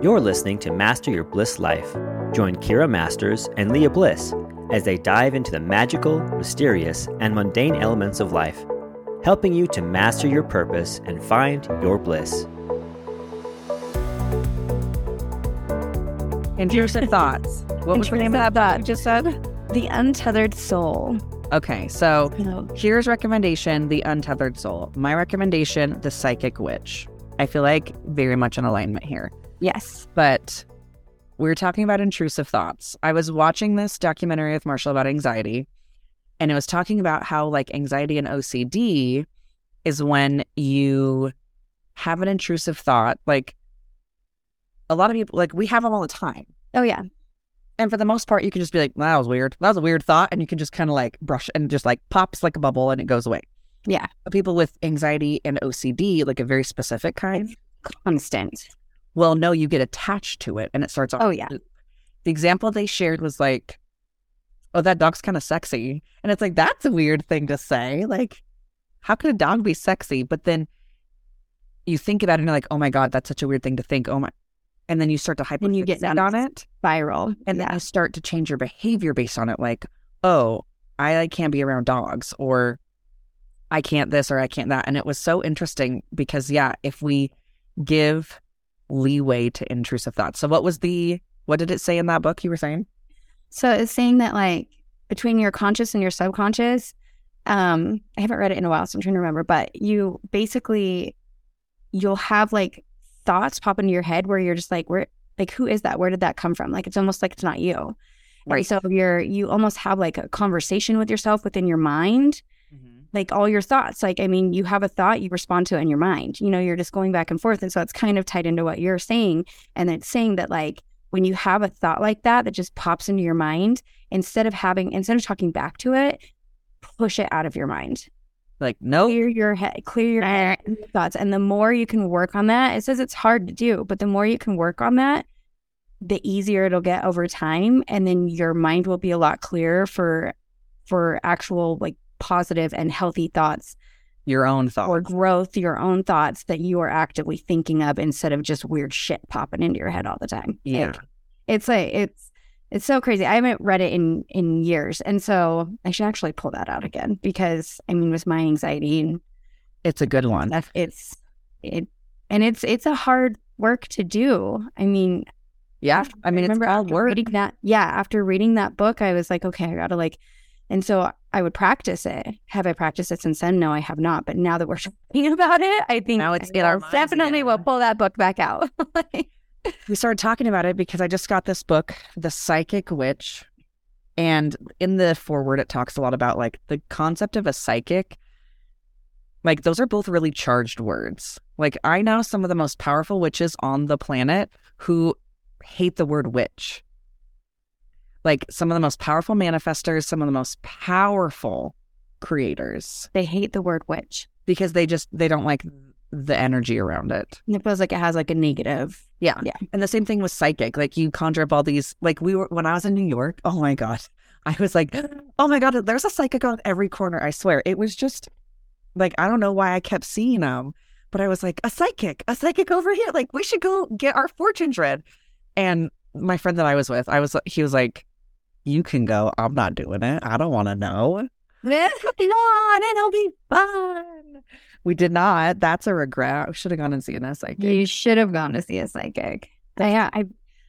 You're listening to Master Your Bliss Life. Join Kiera Masters and Lia Bliss as they dive into the magical, mysterious, and mundane elements of life, helping you to master your purpose and find your bliss. Intrusive thoughts. What was the name of that book? You just said The Untethered Soul. Okay, so here's recommendation: The Untethered Soul. My recommendation: The Psychic Witch. I feel like very much in alignment here. Yes. but we were talking about intrusive thoughts. I was watching this documentary with Marshall about anxiety, and it was talking about how like anxiety and OCD is when you have an intrusive thought. Like a lot of people, like we have them all the time. Oh, yeah. And for the most part, you can just be like, "That was weird. That was a weird thought," and you can just kind of like brush and just like pops like a bubble and it goes away. Yeah. But people with anxiety and OCD, like a very specific kind, Constant. Well, no, you get attached to it and it starts off. Oh, yeah. The example they shared was like, oh, that dog's kind of sexy. And it's like, that's a weird thing to say. Like, how could a dog be sexy? But then you think about it and you're like, oh my God, that's such a weird thing to think. Oh my. And then you start to Then you get down on it. viral. And then you start to change your behavior based on it. Like, oh, I can't be around dogs or I can't this or I can't that. And it was so interesting because, yeah, if we give leeway to intrusive thoughts. So, what was the, what did it say in that book you were saying? So it's saying that like between your conscious and your subconscious, um, I haven't read it in a while, so I'm trying to remember, but you basically you'll have like thoughts pop into your head where you're just like, where like who is that? Where did that come from? Like it's almost like it's not you. Right. So you're you almost have like a conversation with yourself within your mind, like all your thoughts. Like, I mean, you have a thought, you respond to it in your mind. You know, you're just going back and forth. And so it's kind of tied into what you're saying. And it's saying that like when you have a thought like that that just pops into your mind, instead of having instead of talking back to it, push it out of your mind. Like, no, Clear your head, clear your head, thoughts. And the more you can work on that, it says it's hard to do, but the more you can work on that, the easier it'll get over time. And then your mind will be a lot clearer for for actual like positive and healthy thoughts your own thoughts. or growth, your own thoughts that you are actively thinking of instead of just weird shit popping into your head all the time. Yeah. Like, it's like it's it's so crazy. I haven't read it in in years, and so I should actually pull that out again because I mean, with my anxiety and it's a good one. stuff, it's it and it's it's a hard work to do. I mean, Yeah. I mean, it's remember all after work. reading that. Yeah, after reading that book, I was like, okay, I gotta like, and so I would practice it. Have I practiced it since then? No, I have not. But now that we're talking about it, I think Now it's I our definitely again. will pull that book back out. we started talking about it because I just got this book, The Psychic Witch. And in the foreword, it talks a lot about like the concept of a psychic. Like, those are both really charged words. Like, I know some of the most powerful witches on the planet who hate the word witch. Like, some of the most powerful manifestors, some of the most powerful creators, they hate the word witch. because they just, they don't like the energy around it. And it feels like it has like a negative. Yeah. Yeah. And the same thing with psychic. Like you conjure up all these like we were when I was in New York, oh my God. I was like, oh my God, there's a psychic on every corner. I swear. It was just like I don't know why I kept seeing them, but I was like, a psychic, a psychic over here. Like we should go get our fortunes read. And my friend that I was with, I was he was like, You can go. I'm not doing it. I don't want to know. Come on, it'll be fun. We did not. That's a regret. I should have gone and seen a psychic. You should have gone to see a psychic. Yeah, I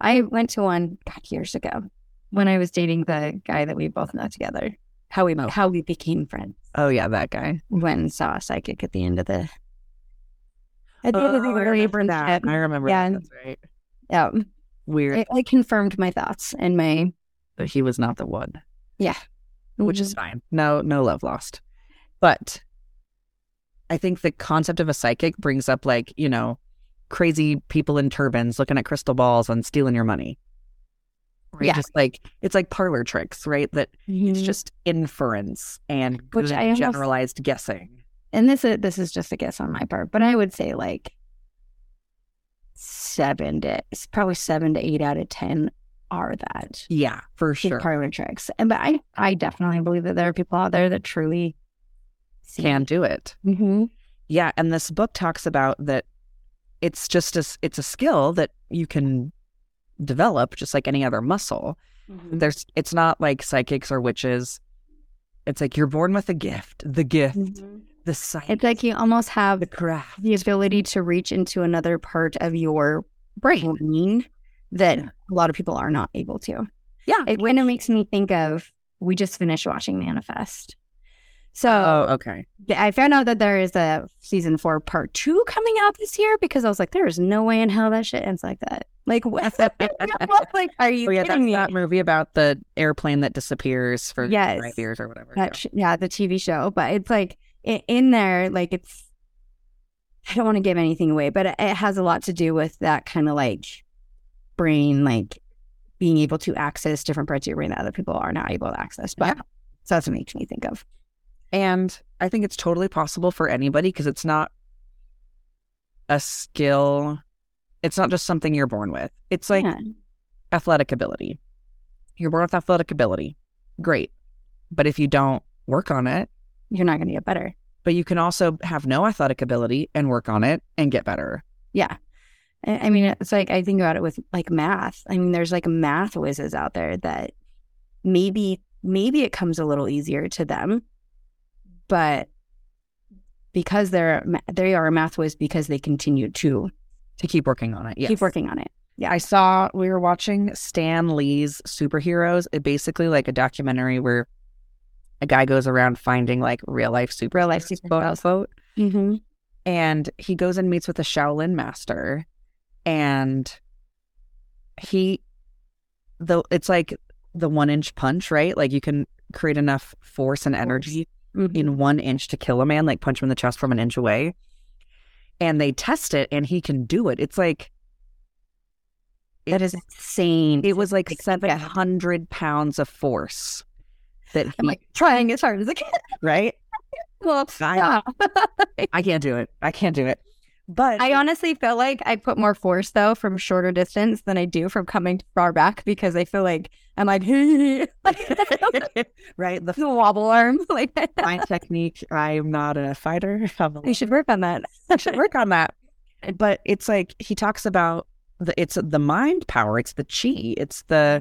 I went to one God, years ago when I was dating the guy that we both know together. How we Oh. how we became friends. Oh yeah, that guy. Went and saw a psychic at the end of the at the end of the Oh, I remember that. I remember Yeah. that. That's right. Yeah, Weird. it, it confirmed my thoughts and my but he was not the one, yeah, which is fine. No, no love lost. But I think the concept of a psychic brings up like, you know, crazy people in turbans looking at crystal balls and stealing your money. Right? Yeah. Just like it's like parlor tricks, right? That it's Mhm. just inference and Which I almost- generalized guessing. and this is this is just a guess on my part, but I would say like seven to probably seven to eight out of ten are that Yeah, for sure. parlor tricks. And but I I definitely believe that there are people out there that truly Can do it. Mm-hmm. Yeah, and this book talks about that it's just a it's a skill that you can develop just like any other muscle. There's it's not like psychics or witches. It's like you're born with a gift, the gift, the science, It's like you almost have the craft. the ability to reach into another part of your brain that Yeah. a lot of people are not able to. Yeah. It kind of makes me think of we just finished watching Manifest. So Oh, okay. I found out that there is a season four part two coming out this year because I was like, there is no way in hell that shit ends like that. Like, what? like, are you Oh yeah, kidding me? that movie about the airplane that disappears for Yes. five years or whatever. That sh- yeah, the TV show, but it's like i in there, like it's. I don't want to give anything away, but it, it has a lot to do with that kind of like brain, like being able to access different parts of your brain that other people are not able to access. But so that's what makes me think of. And I think it's totally possible for anybody because it's not a skill. It's not just something you're born with. It's like Yeah. athletic ability. You're born with athletic ability. Great. But if you don't work on it, you're not going to get better. but you can also have no athletic ability and work on it and get better. Yeah. I mean, it's like I think about it with like math. I mean, there's like math whizzes out there that maybe maybe it comes a little easier to them, but because they're they are a math whiz because they continue to To keep working on it. Yes. keep working on it. Yeah, I saw we were watching Stan Lee's Superheroes. It basically like a documentary where a guy goes around finding like real life super Real life superheroes. unquote. Mm-hmm. and he goes and meets with a Shaolin master and he the it's like the one inch punch, right? Like you can create enough force and energy in mm-hmm. one inch to kill a man, like punch him in the chest from an inch away. And they test it and he can do it. It's like That is insane. it was like seven hundred pounds of force that he I'm like trying as hard as I can. right? Well, I-. I can't do it. I can't do it. But I honestly feel like I put more force though from shorter distance than I do from coming far back because I feel like I'm like, right, the the wobble arm. Like my technique. I'm not a fighter. I'm a I should work on that. I should work on that. But it's like he talks about the it's the mind power, it's the chi, it's the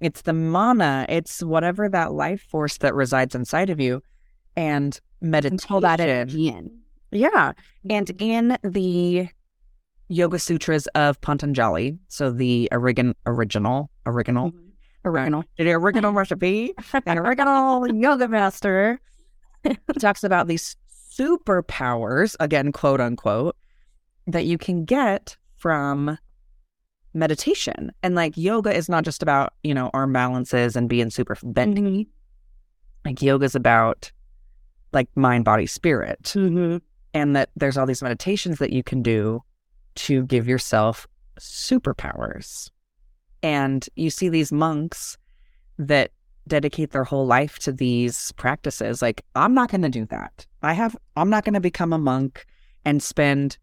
it's the mana, it's whatever that life force that resides inside of you. And meditation. Pull that. Yeah. And in the Yoga Sutras of Patanjali, so the original original original Original. the original recipe, an original yoga master talks about these superpowers, again, quote unquote, that you can get from meditation. And like yoga is not just about, you know, arm balances and being super bendy. Mhm. Like yoga is about like mind, body, spirit. And that there's all these meditations that you can do to give yourself superpowers. And you see these monks that dedicate their whole life to these practices. Like, I'm not going to do that. I have, I'm not going to become a monk and spend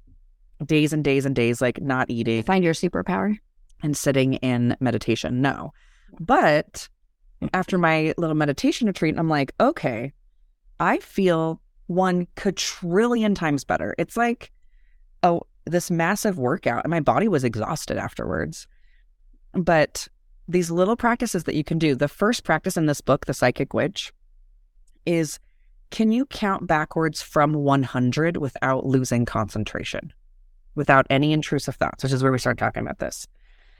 days and days and days like not eating Find your superpower. and sitting in meditation. No. But after my little meditation retreat, I'm like, okay, I feel one quadrillion times better. It's like, oh, this massive workout, and my body was exhausted afterwards. But these little practices that you can do, the first practice in this book, The Psychic Witch, is can you count backwards from 100 without losing concentration, without any intrusive thoughts, which is where we start talking about this.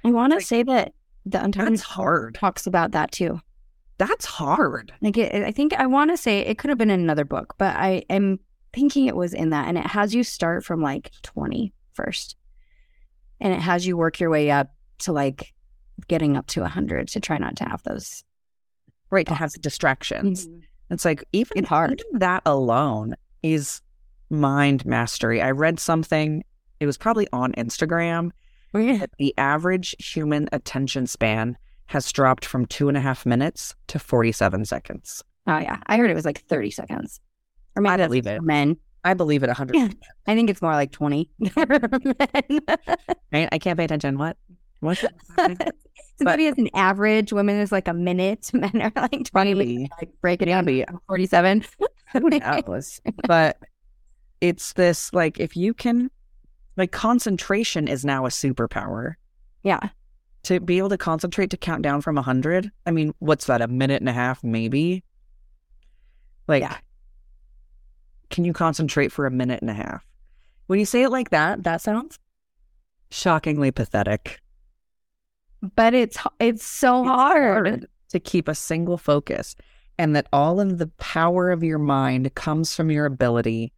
I want to Like- say that the That's Untethered hard. talks about that too. That's hard. Like it, I think I want to say it could have been in another book, but I am thinking it was in that, and it has you start from like 20 first, and it has you work your way up to like getting up to 100 to try not to have those. Right. To have distractions. Mm-hmm. It's like even It's hard. even that alone is mind mastery. I read something, it was probably on Instagram, oh, that the average human attention span has dropped from two and a half minutes to 47 seconds. Oh yeah, I heard it was like 30 seconds, or maybe I believe it. men. I believe it 100%. Yeah. I think it's more like 20. Right? I can't pay attention. What? What? so maybe it's an average. Women is like a minute. Men are like 20. Maybe. Like break it down to 47. Who knows? but it's this like if you can like concentration is now a superpower. Yeah. To be able to concentrate to count down from 100, I mean, what's that, a minute and a half, maybe? Like, Yeah. can you concentrate for a minute and a half? When you say it like that, that sounds shockingly pathetic. But it's it's so It's hard. to keep a single focus and that all of the power of your mind comes from your ability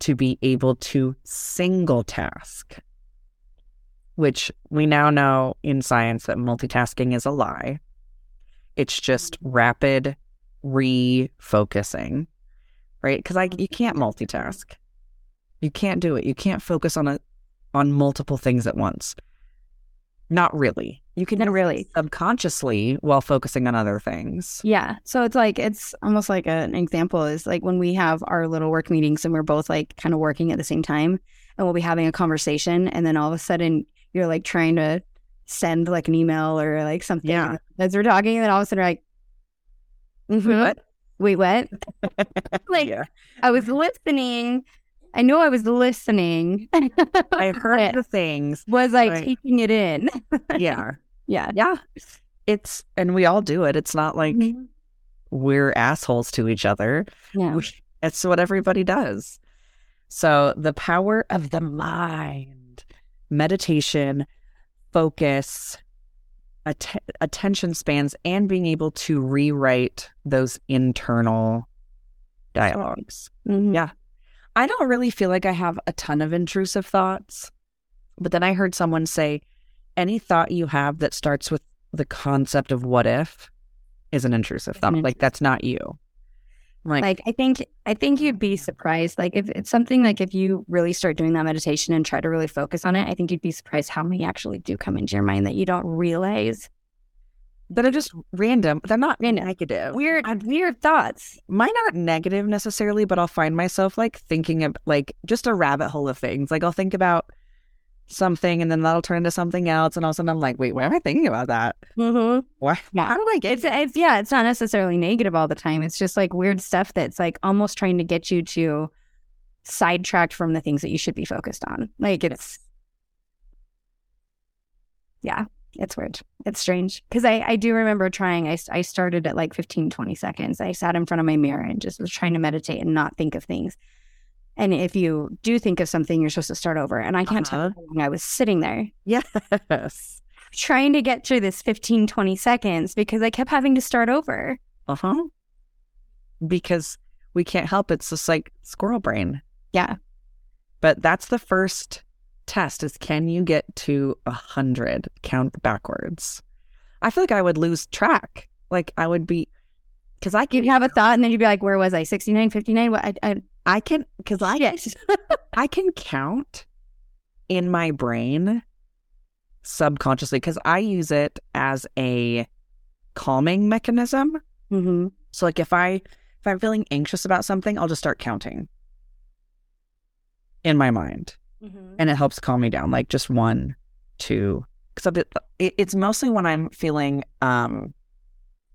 to be able to single task which we now know in science that multitasking is a lie. It's just mm-hmm. rapid refocusing right? Because i you mm-hmm. can't multitask. You can't do it. You can't focus on a on multiple things at once. Not really. You can Not really. subconsciously while focusing on other things. Yeah. So it's like it's almost like an example is like when we have our little work meetings and we're both like kind of working at the same time and we'll be having a conversation and then all of a sudden you're like trying to send like an email or like something Yeah. as we're talking and then all of a sudden like "Mhm. What? Wait, what? Like yeah. I was listening. I know I was listening. I've heard the things. was like Right. taking it in. Yeah. Yeah. Yeah. It's, and we all do it. It's not like Mhm. we're assholes to each other. Yeah. We- It's what everybody does. So the power of the mind, meditation, focus, att- attention spans, and being able to rewrite those internal dialogues. Mhm. Yeah. I don't really feel like I have a ton of intrusive thoughts. But then I heard someone say any thought you have that starts with the concept of what if is an intrusive thought. Like that's not you. Like, like i think i think you'd be surprised like if it's something like if you really start doing that meditation and try to really focus on it i think you'd be surprised how many actually do come into your mind that you don't realize that are just random. They're not Random. negative. weird weird thoughts Mine aren't negative necessarily, but I'll find myself like thinking of like just a rabbit hole of things. Like I'll think about something and then that'll turn into something else. And all of a sudden I'm like, wait, why am I thinking about that? mm-hmm. Why? Yeah. How did I get it's it's yeah it's not necessarily negative all the time it's just like weird stuff that's like almost trying to get you to sidetracked from the things that you should be focused on like it's yeah it's weird it's strange because I, I do remember trying I, I started at like 15 20 seconds i sat in front of my mirror and just was trying to meditate and not think of things and if you do think of something you're supposed to start over and i can't tell Uh-huh. you how long i was sitting there Yes. trying to get through this 15 20 seconds because i kept having to start over Uh huh. Because we can't help it. It's just like squirrel brain. yeah But that's the first test is can you get to a hundred count backwards? I feel like I would lose track. Like I would be because I you'd have a thought and then you'd be like, where was I? 69, 59? What? I, I, I can because I shit. I can count in my brain subconsciously because I use it as a calming mechanism. mm-hmm. So like if I if I'm feeling anxious about something, I'll just start counting in my mind, and it helps calm me down. Like just one, two. Because it, it's mostly when I'm feeling um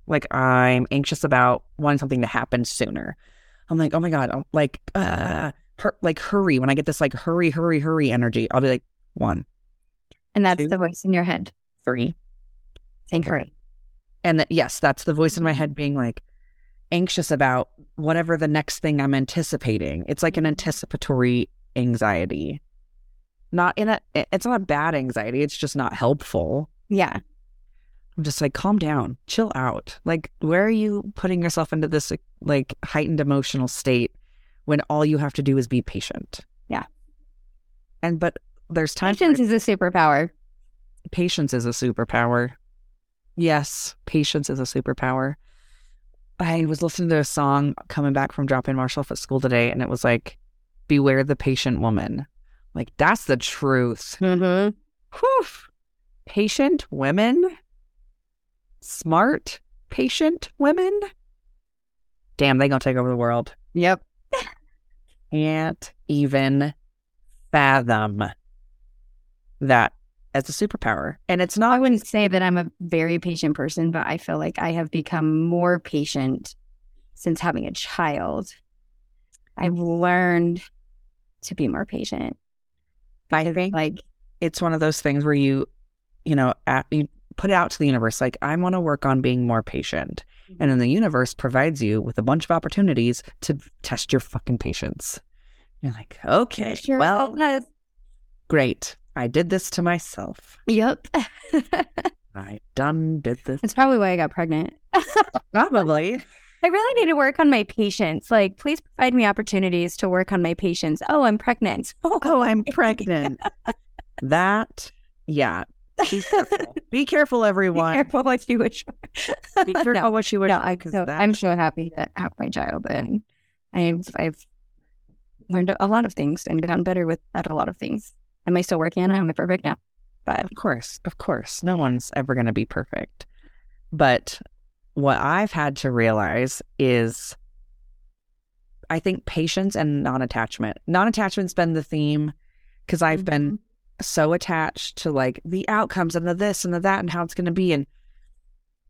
like I'm anxious about wanting something to happen sooner. I'm like, oh my god, I'm like uh, hur- like hurry. When I get this like hurry, hurry, hurry energy, I'll be like one, And that's Two. the voice in your head three, saying, hurry. And that, yes, that's the voice in my head being like anxious about whatever the next thing I'm anticipating. It's like an anticipatory anxiety. Not in a, it's not a bad anxiety. It's just not helpful. Yeah. I'm just like, calm down, chill out. Like, where are you putting yourself into this like heightened emotional state when all you have to do is be patient? Yeah. And, but there's times Patience is a superpower. patience is a superpower. Yes, patience is a superpower. I was listening to a song coming back from dropping Marshall at school today, and it was like, Beware the patient woman. Like, that's the truth. Mm-hmm. Whew. Patient women, smart patient women. Damn, they gonna take over the world. Yep. Can't even fathom that as a superpower. And it's not I wouldn't say that I'm a very patient person, but I feel like I have become more patient since having a child. I've learned to be more patient. I agree. Like, it's one of those things where you, you know, at, you put it out to the universe, like, I want to work on being more patient. And then mm-hmm. the universe provides you with a bunch of opportunities to test your fucking patience. You're like, okay, Sure. well, great. I did this to myself. yep. I done did this. It's probably why I got pregnant. Probably. I really need to work on my patience. Like, please provide me opportunities to work on my patience. Oh, I'm pregnant. Oh, I'm pregnant. that, yeah. Be careful. Be careful, Be everyone. careful what you wish. Be careful No. what you wish. No, I, so I'm so happy to have my child, and I've I've learned a lot of things and gotten better with at a lot of things. Am I still working on it? Am I perfect? now? but Of course, of course. No one's ever going to be perfect. But what I've had to realize is I think patience and non attachment. Non attachment's been the theme because I've been mm-hmm. So attached to like the outcomes and the this and the that and how it's going to be. And,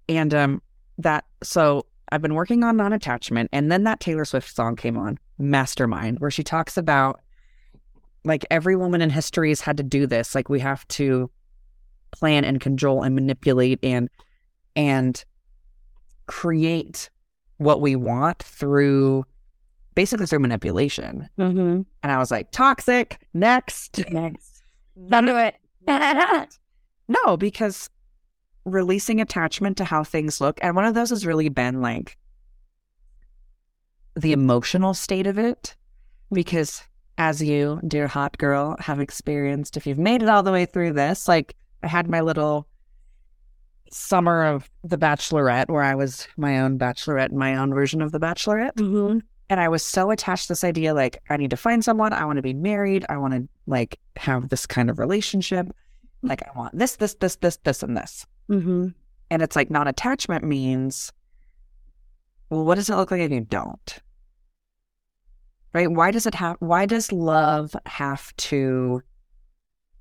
and, um, that, so I've been working on non attachment. And then that Taylor Swift song came on, Mastermind, where she talks about like every woman in history has had to do this. Like we have to plan and control and manipulate and and create what we want through basically through manipulation. mm-hmm. And I was like, toxic, next. next, don't do it. No, because releasing attachment to how things look, and one of those has really been like the emotional state of it. Because as you, dear hot girl, have experienced, if you've made it all the way through this, like I had my little summer of The Bachelorette where I was my own bachelorette, my own version of The Bachelorette. mm-hmm. And I was so attached to this idea like, I need to find someone. I want to be married. I want to like have this kind of relationship. Like, I want this, this, this, this, this, and this. Mm-hmm. And it's like non attachment means, well, what does it look like if you don't? Right? Why does it have, why does love have to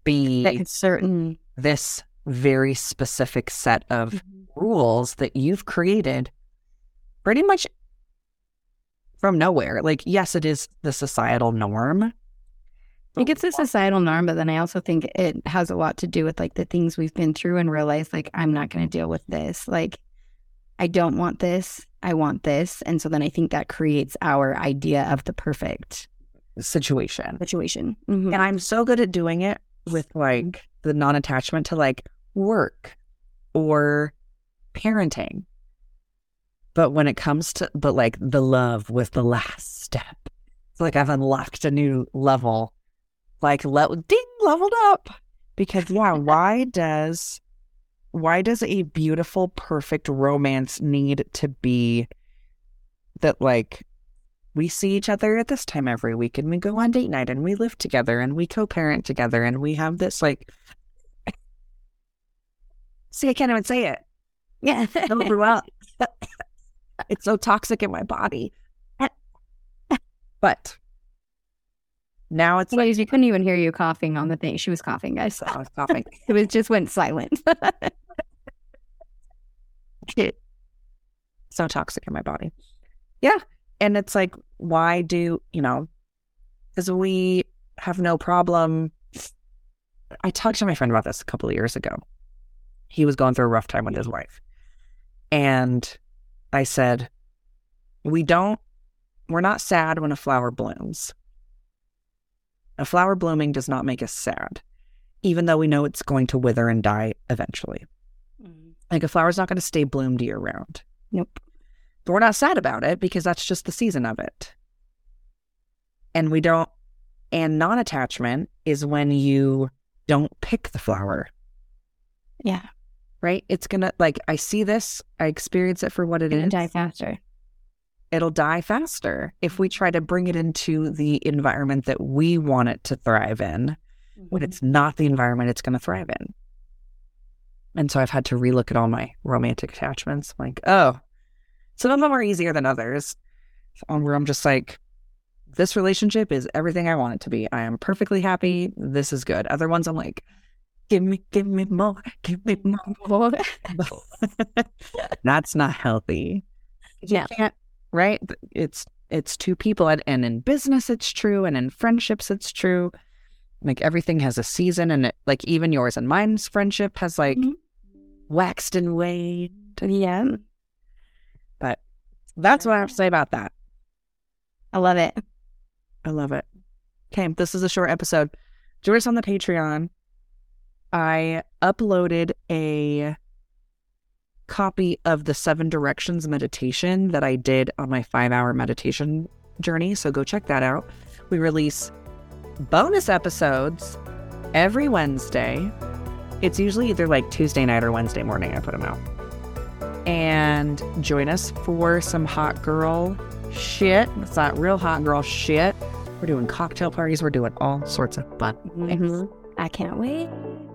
be That certain. this very specific set of rules that you've created pretty much from nowhere. Like, yes, it is the societal norm. I think it's a societal norm, but then I also think it has a lot to do with like the things we've been through and realize like I'm not going to deal with this. Like I don't want this. I want this. And so then I think that creates our idea of the perfect situation. situation. Mhm. And I'm so good at doing it with like the non attachment to like work or parenting. But when it comes to, but like the love was the last step. It's like I've unlocked a new level, like ding, leveled up. Because yeah, why does, why does a beautiful, perfect romance need to be that like we see each other at this time every week and we go on date night and we live together and we co-parent together and we have this like see i can't even say it Yeah. well it's so toxic in my body but now it's like you couldn't even hear you coughing on the thing. She was coughing, guys. I was coughing. It was just went silent. so toxic in my body. Yeah. And it's like, why do, you know, because we have no problem. I talked to my friend about this a couple of years ago. He was going through a rough time with his wife. And I said, we don't, we're not sad when a flower blooms. A flower blooming does not make us sad, even though we know it's going to wither and die eventually. Mm-hmm. Like a flower's not going to stay bloomed year round. Nope. But we're not sad about it because that's just the season of it. And we don't, and non attachment is when you don't pick the flower, Yeah. Right? It's to, like, I see this, I experience it for what it It'll is. die faster. It'll die faster if we try to bring it into the environment that we want it to thrive in when it's not the environment it's going to thrive in. And so I've had to relook at all my romantic attachments. Like, oh, some of them are easier than others. um, Where I'm just like, this relationship is everything I want it to be. I am perfectly happy. This is good. Other ones, I'm like, give me, give me more, give me more. That's not healthy. You Yeah. can't, right? It's it's two people, and, and in business it's true, and in friendships it's true. Like everything has a season and it like even yours and mine's friendship has like Mhm. waxed and waned. Yeah. But that's what I have to say about that. I love it. I love it. Okay, this is a short episode. Join us on the Patreon. I uploaded a copy of the Seven Directions meditation that I did on my five hour meditation journey. So go check that out. We release bonus episodes every Wednesday. It's usually either like Tuesday night or Wednesday morning. I put them out. And join us for some hot girl shit. It's not real hot girl shit. We're doing cocktail parties. We're doing all sorts of fun. Mhm. I can't wait.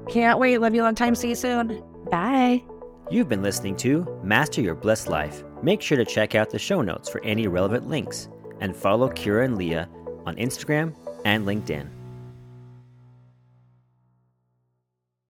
Can't wait. Love you a long time. See you soon. Bye. You've been listening to Master Your Bliss Life. Make sure to check out the show notes for any relevant links and follow Kiera and Lia on Instagram and LinkedIn.